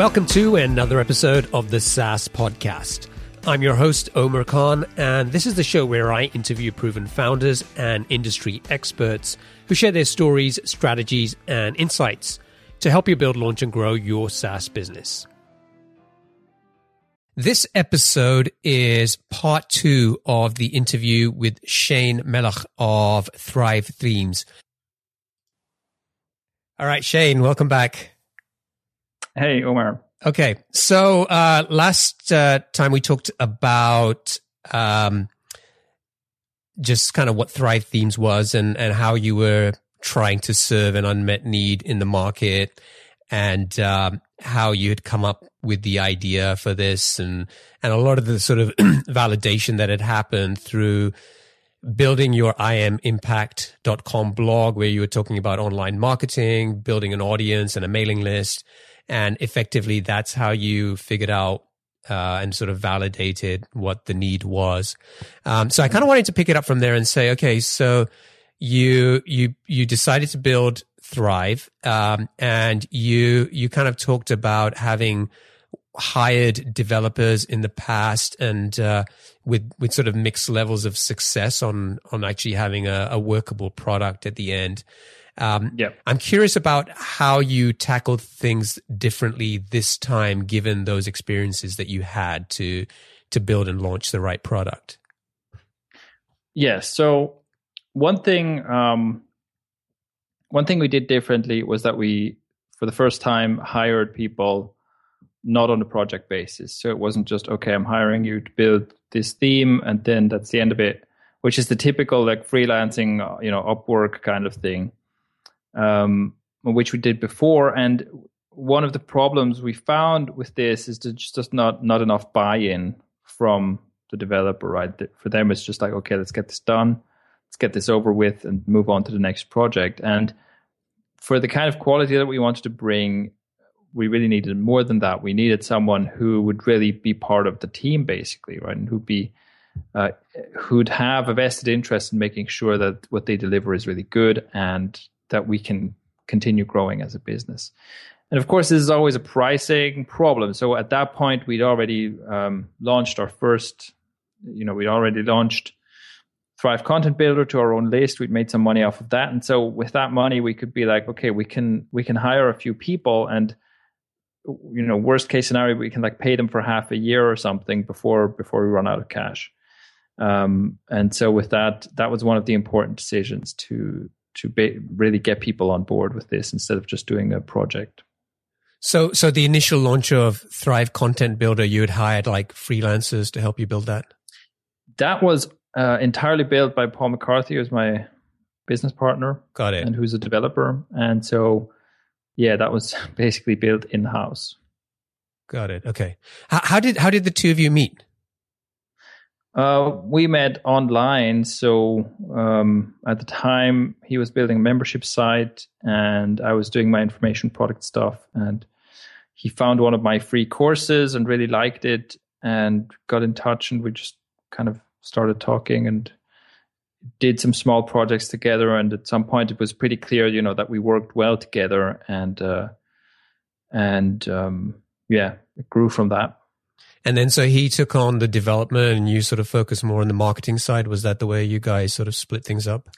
Welcome to another episode of the SaaS Podcast. I'm your host, Omer Khan, and this is the show where I interview proven founders and industry experts who share their stories, strategies, and insights to help you build, launch, and grow your SaaS business. This episode is part two of the interview with Shane Melaugh of Thrive Themes. All right, Shane, welcome back. Hey, Omer. Okay, so uh, last uh, time we talked about um, just kind of what Thrive Themes was and and how you were trying to serve an unmet need in the market, and um, how you had come up with the idea for this, and and a lot of the sort of validation that had happened through building your imimpact.com blog where you were talking about online marketing, building an audience and a mailing list and effectively, that's how you figured out uh, and sort of validated what the need was. Um, so I kind of wanted to pick it up from there and say, okay, so you you you decided to build Thrive, um, and you you kind of talked about having hired developers in the past and uh, with with sort of mixed levels of success on on actually having a, a workable product at the end. Um, yeah. I'm curious about how you tackled things differently this time, given those experiences that you had to to build and launch the right product. Yeah. So one thing, um, one thing we did differently was that we, for the first time, hired people not on a project basis. So it wasn't just okay, I'm hiring you to build this theme, and then that's the end of it, which is the typical like freelancing, you know, Upwork kind of thing um, which we did before. And one of the problems we found with this is there's just not not enough buy-in from the developer. Right, for them it's just like okay, let's get this done, let's get this over with, and move on to the next project. And for the kind of quality that we wanted to bring, we really needed more than that. We needed someone who would really be part of the team, basically, right, and who'd be uh, who'd have a vested interest in making sure that what they deliver is really good and that we can continue growing as a business. And of course, this is always a pricing problem. So at that point, we'd already um, launched our first, you know, we'd already launched Thrive Content Builder to our own list. We'd made some money off of that, and so with that money, we could be like, okay, we can we can hire a few people, and you know, worst case scenario, we can like pay them for half a year or something before before we run out of cash. Um, and so with that, that was one of the important decisions to to be, really get people on board with this instead of just doing a project. So, so the initial launch of Thrive Content Builder, you had hired like freelancers to help you build that. That was uh, entirely built by Paul McCarthy, who's my business partner. Got it. And who's a developer, and so yeah, that was basically built in house. Got it. Okay. How, how did how did the two of you meet? Uh, we met online. So um, at the time, he was building a membership site, and I was doing my information product stuff. And he found one of my free courses and really liked it, and got in touch, and we just kind of started talking and did some small projects together. And at some point, it was pretty clear, you know, that we worked well together, and uh, and um, yeah, it grew from that. And then so he took on the development and you sort of focus more on the marketing side. Was that the way you guys sort of split things up?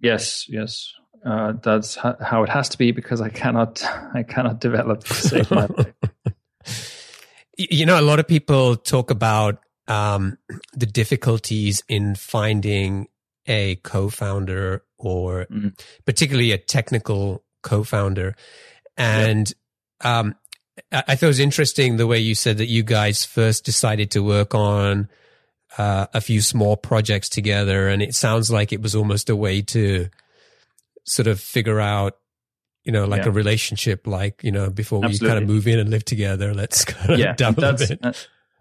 Yes, yes. Uh, that's how it has to be because I cannot, I cannot develop the same way. You know, a lot of people talk about um, the difficulties in finding a co-founder or mm-hmm. particularly a technical co-founder. And um, I thought it was interesting the way you said that you guys first decided to work on uh, a few small projects together, and it sounds like it was almost a way to sort of figure out, you know, like yeah. a relationship, like you know, before Absolutely. we kind of move in and live together, let's kind of yeah, double a bit. Uh,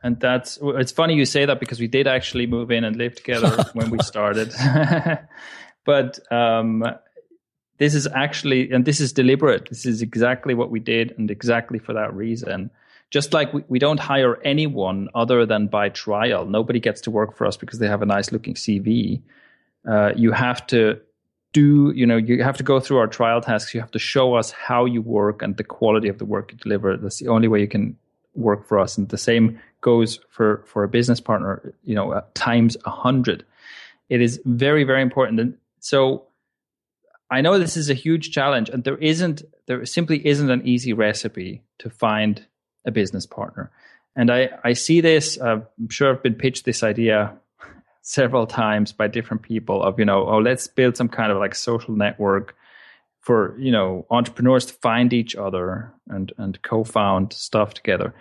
and that's it's funny you say that because we did actually move in and live together when we started, but um, this is actually, and this is deliberate. This is exactly what we did, and exactly for that reason. Just like we, we don't hire anyone other than by trial. Nobody gets to work for us because they have a nice looking CV. Uh, you have to do you know you have to go through our trial tasks you have to show us how you work and the quality of the work you deliver that's the only way you can work for us and the same goes for for a business partner you know times a hundred it is very very important and so i know this is a huge challenge and there isn't there simply isn't an easy recipe to find a business partner. And i i see this uh, i'm sure i've been pitched this idea several times by different people of you know oh let's build some kind of like social network for you know entrepreneurs to find each other and and co-found stuff together.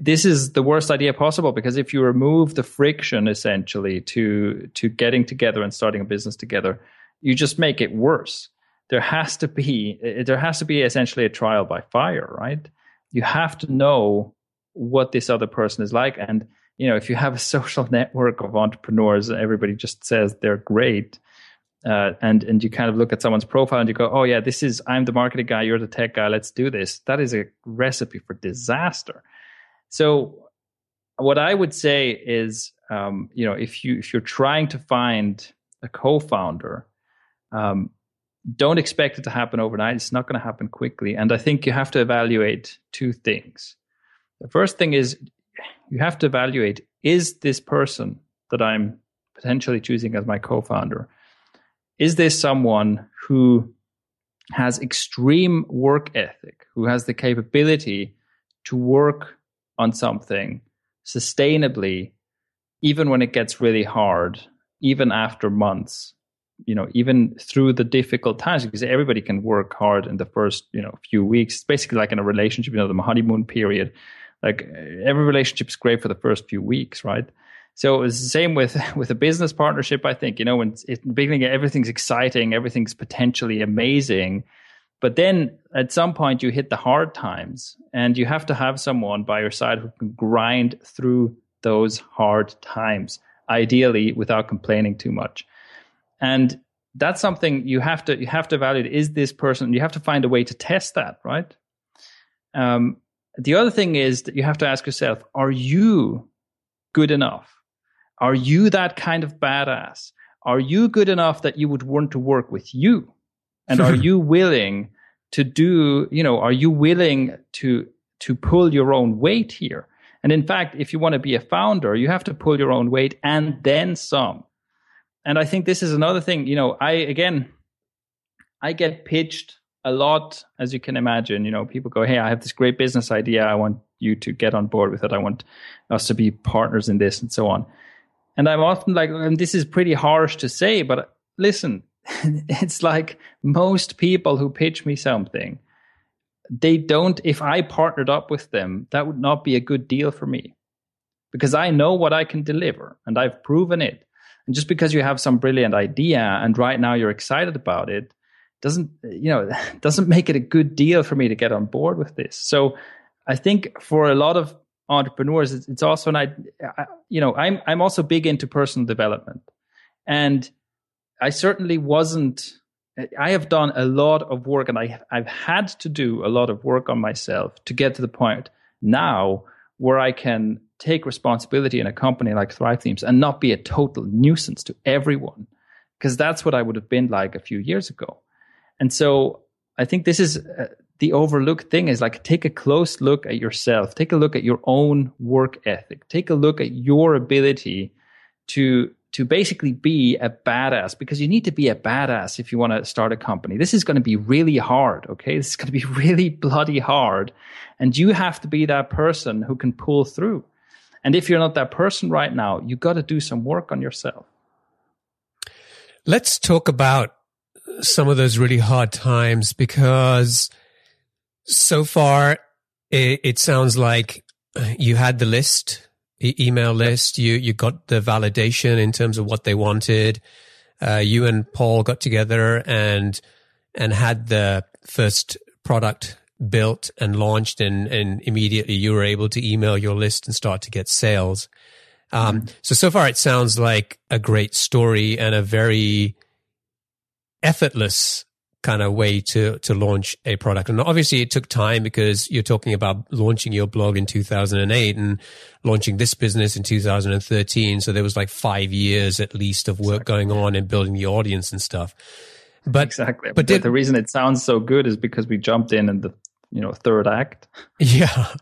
This is the worst idea possible because if you remove the friction essentially to to getting together and starting a business together you just make it worse. There has to be there has to be essentially a trial by fire right? You have to know what this other person is like. And you know if you have a social network of entrepreneurs everybody just says they're great uh, and and you kind of look at someone's profile and you go oh yeah this is i'm the marketing guy you're the tech guy let's do this. That is a recipe for disaster. So what i would say is um, you know if you if you're trying to find a co-founder um, don't expect it to happen overnight. It's not going to happen quickly. And i think you have to evaluate two things. The first thing is you have to evaluate is this person that I'm potentially choosing as my co founder, is this someone who has extreme work ethic, who has the capability to work on something sustainably, even when it gets really hard, even after months, you know, even through the difficult times, because everybody can work hard in the first, you know, few weeks. It's basically like in a relationship, you know, the honeymoon period like eh, every relationship is great for the first few weeks, right? So it's the same with with a business partnership. I think you know when the beginning everything's exciting, everything's potentially amazing, but then at some point you hit the hard times, and you have to have someone by your side who can grind through those hard times, ideally without complaining too much. And that's something you have to you have to evaluate. Is this person? You have to find a way to test that, right? Um, the other thing is that you have to ask yourself are you good enough? Are you that kind of badass? Are you good enough that you would want to work with you? And are you willing to do, you know, are you willing to to pull your own weight here? And in fact, if you want to be a founder, you have to pull your own weight and then some. And I think this is another thing, you know, I again I get pitched a lot, as you can imagine, you know, people go, Hey, I have this great business idea. I want you to get on board with it. I want us to be partners in this and so on. And I'm often like, and this is pretty harsh to say, but listen, it's like most people who pitch me something, they don't, if I partnered up with them, that would not be a good deal for me because I know what I can deliver and I've proven it. And just because you have some brilliant idea and right now you're excited about it, doesn't you know doesn't make it a good deal for me to get on board with this. So i think for a lot of entrepreneurs it's, it's also an I, you know i'm i'm also big into personal development. And i certainly wasn't i have done a lot of work and i i've had to do a lot of work on myself to get to the point now where i can take responsibility in a company like thrive themes and not be a total nuisance to everyone because that's what i would have been like a few years ago and so I think this is uh, the overlooked thing is like take a close look at yourself, take a look at your own work ethic, take a look at your ability to to basically be a badass because you need to be a badass if you want to start a company. This is going to be really hard, okay? This is going to be really bloody hard. And you have to be that person who can pull through. And if you're not that person right now, you got to do some work on yourself. Let's talk about some of those really hard times because so far it, it sounds like you had the list, e- email list, you, you got the validation in terms of what they wanted. Uh, you and Paul got together and, and had the first product built and launched and, and immediately you were able to email your list and start to get sales. Um, so, so far it sounds like a great story and a very, effortless kind of way to to launch a product. And obviously it took time because you're talking about launching your blog in 2008 and launching this business in 2013. So there was like 5 years at least of work going on and building the audience and stuff. But exactly. But the, did, the reason it sounds so good is because we jumped in and the you know third act. Yeah,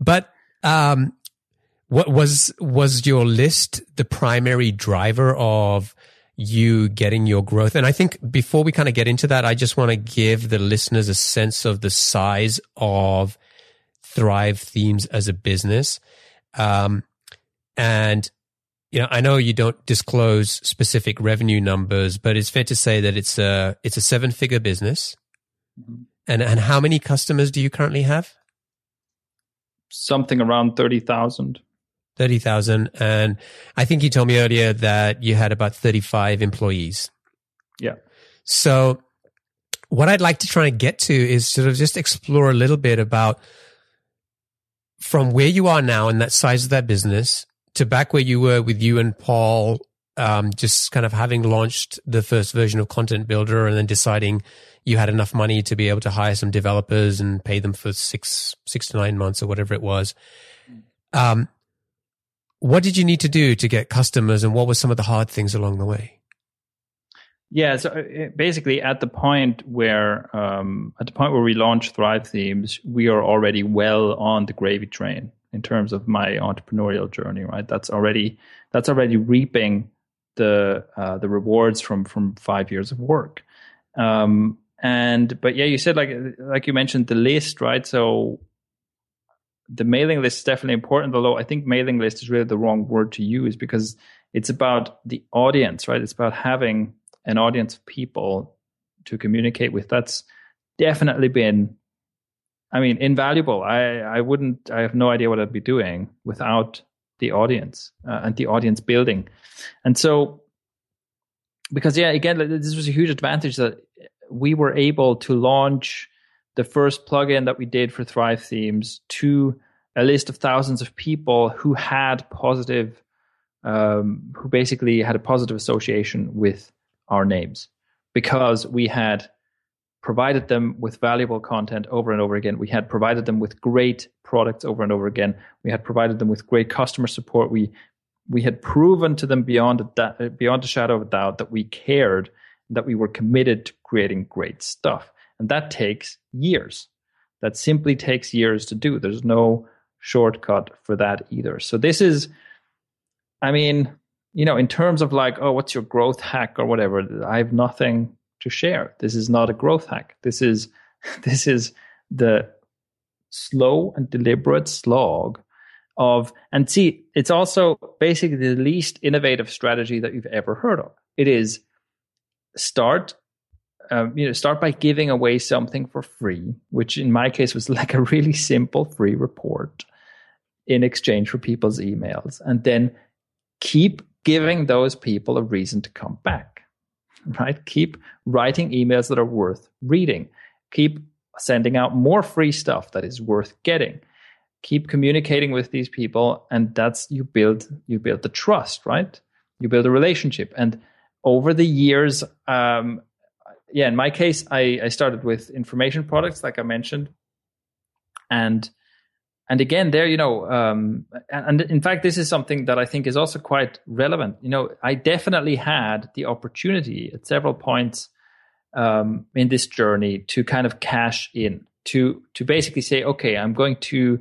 but um, what was was your list the primary driver of you getting your growth? And I think before we kind of get into that, I just want to give the listeners a sense of the size of Thrive Themes as a business. Um, and you know, I know you don't disclose specific revenue numbers, but it's fair to say that it's a it's a seven figure business. And and how many customers do you currently have? Something around thirty thousand. Thirty thousand, and I think you told me earlier that you had about thirty-five employees. Yeah. So, what I'd like to try and get to is sort of just explore a little bit about from where you are now and that size of that business to back where you were with you and Paul, um, just kind of having launched the first version of Content Builder and then deciding you had enough money to be able to hire some developers and pay them for six six to nine months or whatever it was. Um, what did you need to do to get customers, and what were some of the hard things along the way? Yeah, so uh, basically, at the point where um, at the point where we launched Thrive Themes, we are already well on the gravy train in terms of my entrepreneurial journey. Right, that's already that's already reaping the uh, the rewards from from five years of work. Um, and but yeah, you said like like you mentioned the list, right? So the mailing list is definitely important. Although I think mailing list is really the wrong word to use because it's about the audience, right? It's about having an audience of people to communicate with. That's definitely been I mean, invaluable. I, I wouldn't, I have no idea what I'd be doing without the audience uh, and the audience building. And so, because, yeah, again, this was a huge advantage that we were able to launch the first plugin that we did for Thrive Themes to a list of thousands of people who had positive, um, who basically had a positive association with our names because we had provided them with valuable content over and over again. We had provided them with great products over and over again. We had provided them with great customer support. We we had proven to them beyond a, beyond a shadow of a doubt that we cared, that we were committed to creating great stuff, and that takes years. That simply takes years to do. There's no shortcut for that either. So this is, I mean, you know, in terms of like, oh, what's your growth hack or whatever, I have nothing to share. This is not a growth hack. This is this is the slow and deliberate slog of and see it's also basically the least innovative strategy that you've ever heard of. It is start um, you know start by giving away something for free, which in my case was like a really simple free report in exchange for people's emails, and then keep giving those people a reason to come back right? Keep writing emails that are worth reading. Keep sending out more free stuff that is worth getting. Keep communicating with these people, and that's you build you build the trust, right? You build a relationship, and over the years, um, yeah, in my case, I, I started with information products, like I mentioned, and and again there you know um, and, in fact this is something that i think is also quite relevant. You know i definitely had the opportunity at several points um, in this journey to kind of cash in to to basically say okay i'm going to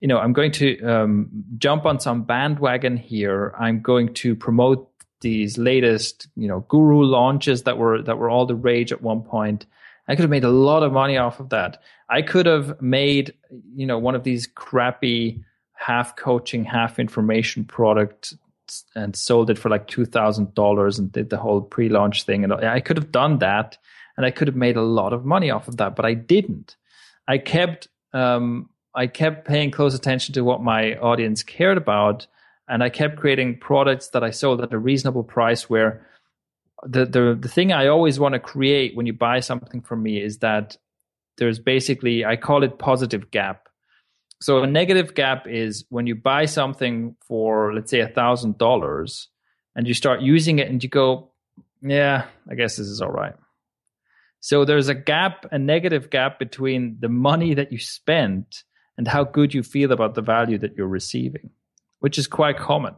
you know i'm going to um, jump on some bandwagon here. I'm going to promote these latest you know guru launches that were that were all the rage at one point I could have made a lot of money off of that. I could have made, you know, one of these crappy half coaching, half information product and sold it for like two thousand dollars and did the whole pre-launch thing. And I could have done that, and I could have made a lot of money off of that, but I didn't. I kept um, I kept paying close attention to what my audience cared about, and I kept creating products that I sold at a reasonable price where the the the thing I always want to create when you buy something from me is that there's basically I call it positive gap. So a negative gap is when you buy something for let's say a thousand dollars and you start using it and you go, yeah, I guess this is all right. So there's a gap, a negative gap between the money that you spent and how good you feel about the value that you're receiving, which is quite common,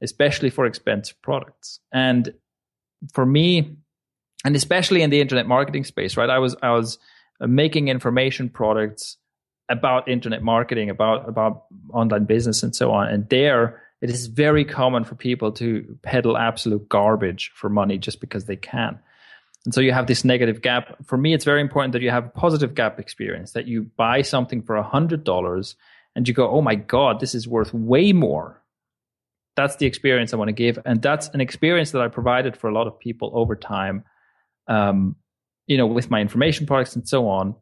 especially for expensive products. And for me, and especially in the internet marketing space, right? I was I was uh, making information products about internet marketing, about about online business, and so on. And there, it is very common for people to peddle absolute garbage for money just because they can. And so you have this negative gap. For me, it's very important that you have a positive gap experience, that you buy something for a hundred dollars and you go, Oh my God, this is worth way more. That's the experience I want to give. And that's an experience that I provided for a lot of people over time. Um, you know, with my information products and so on.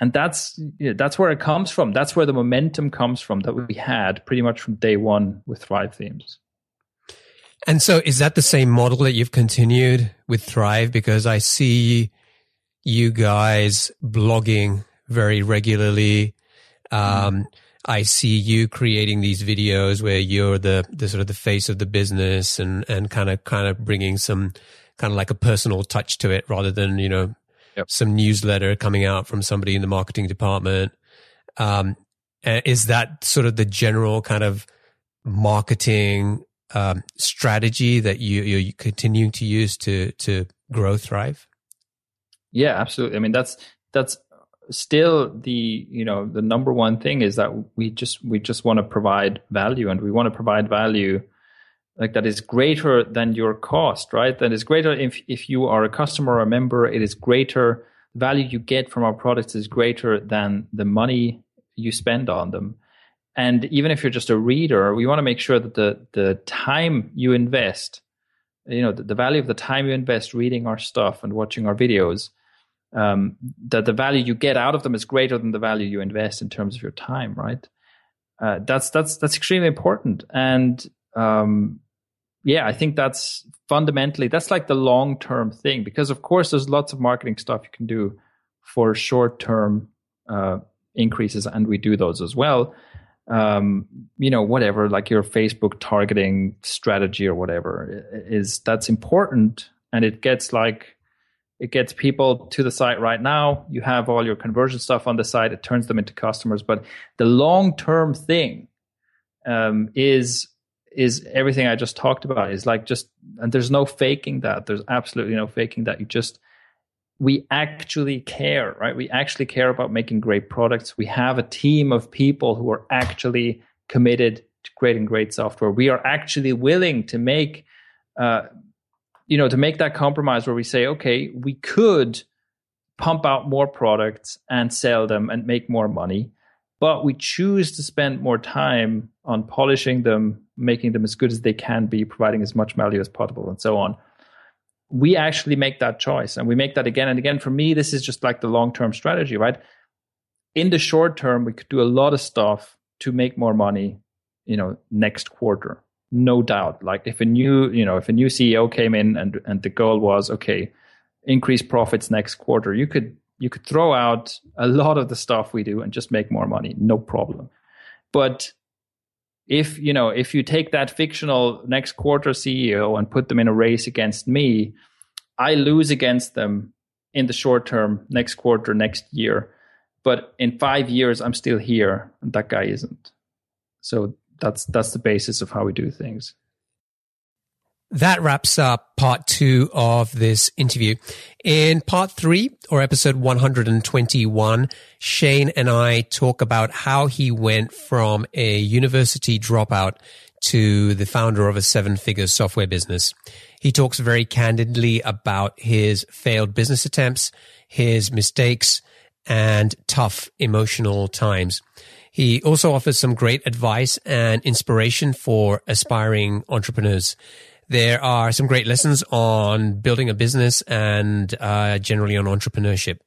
And that's that's where it comes from. That's where the momentum comes from that we had pretty much from day one with Thrive Themes. And so is that the same model that you've continued with Thrive? Because I see you guys blogging very regularly. Um, I see you creating these videos where you're the, the sort of the face of the business and, and kind of, kind of bringing some kind of like a personal touch to it rather than, you know, yep. some newsletter coming out from somebody in the marketing department. Um, is that sort of the general kind of marketing um, strategy that you, you're continuing to use to to grow Thrive? Yeah, absolutely. I mean, that's that's still the you know the number one thing is that we just we just want to provide value, and we want to provide value like that is greater than your cost, right? That is greater if if you are a customer or a member, it is greater value you get from our products is greater than the money you spend on them. And even if you're just a reader, we want to make sure that the the time you invest, you know, the, the value of the time you invest reading our stuff and watching our videos, um, that the value you get out of them is greater than the value you invest in terms of your time, right? Uh, that's that's that's extremely important. And um, yeah, I think that's fundamentally that's like the long term thing because of course there's lots of marketing stuff you can do for short term uh, increases, and we do those as well um, you know, whatever, like your Facebook targeting strategy or whatever is that's important. And it gets like, it gets people to the site right now. You have all your conversion stuff on the site. It turns them into customers. But the long term thing um, is is everything I just talked about. Is like just and there's no faking that. There's absolutely no faking that. You just we actually care, right? We actually care about making great products. We have a team of people who are actually committed to creating great software. We are actually willing to make, uh, you know, to make that compromise where we say, okay, we could pump out more products and sell them and make more money, but we choose to spend more time on polishing them, making them as good as they can be, providing as much value as possible, and so on we actually make that choice and we make that again and again. For me, this is just like the long term strategy, right? In the short term, we could do a lot of stuff to make more money, you know, next quarter. No doubt. Like if a new, you know, if a new CEO came in and and the goal was, okay, increase profits next quarter, you could you could throw out a lot of the stuff we do and just make more money, no problem. But if you know if you take that fictional next quarter ceo and put them in a race against me i lose against them in the short term next quarter next year but in five years i'm still here and that guy isn't so that's that's the basis of how we do things that wraps up part two of this interview. In part three or episode 121, Shane and I talk about how he went from a university dropout to the founder of a seven figure software business. He talks very candidly about his failed business attempts, his mistakes, and tough emotional times. He also offers some great advice and inspiration for aspiring entrepreneurs. There are some great lessons on building a business and uh, generally on entrepreneurship.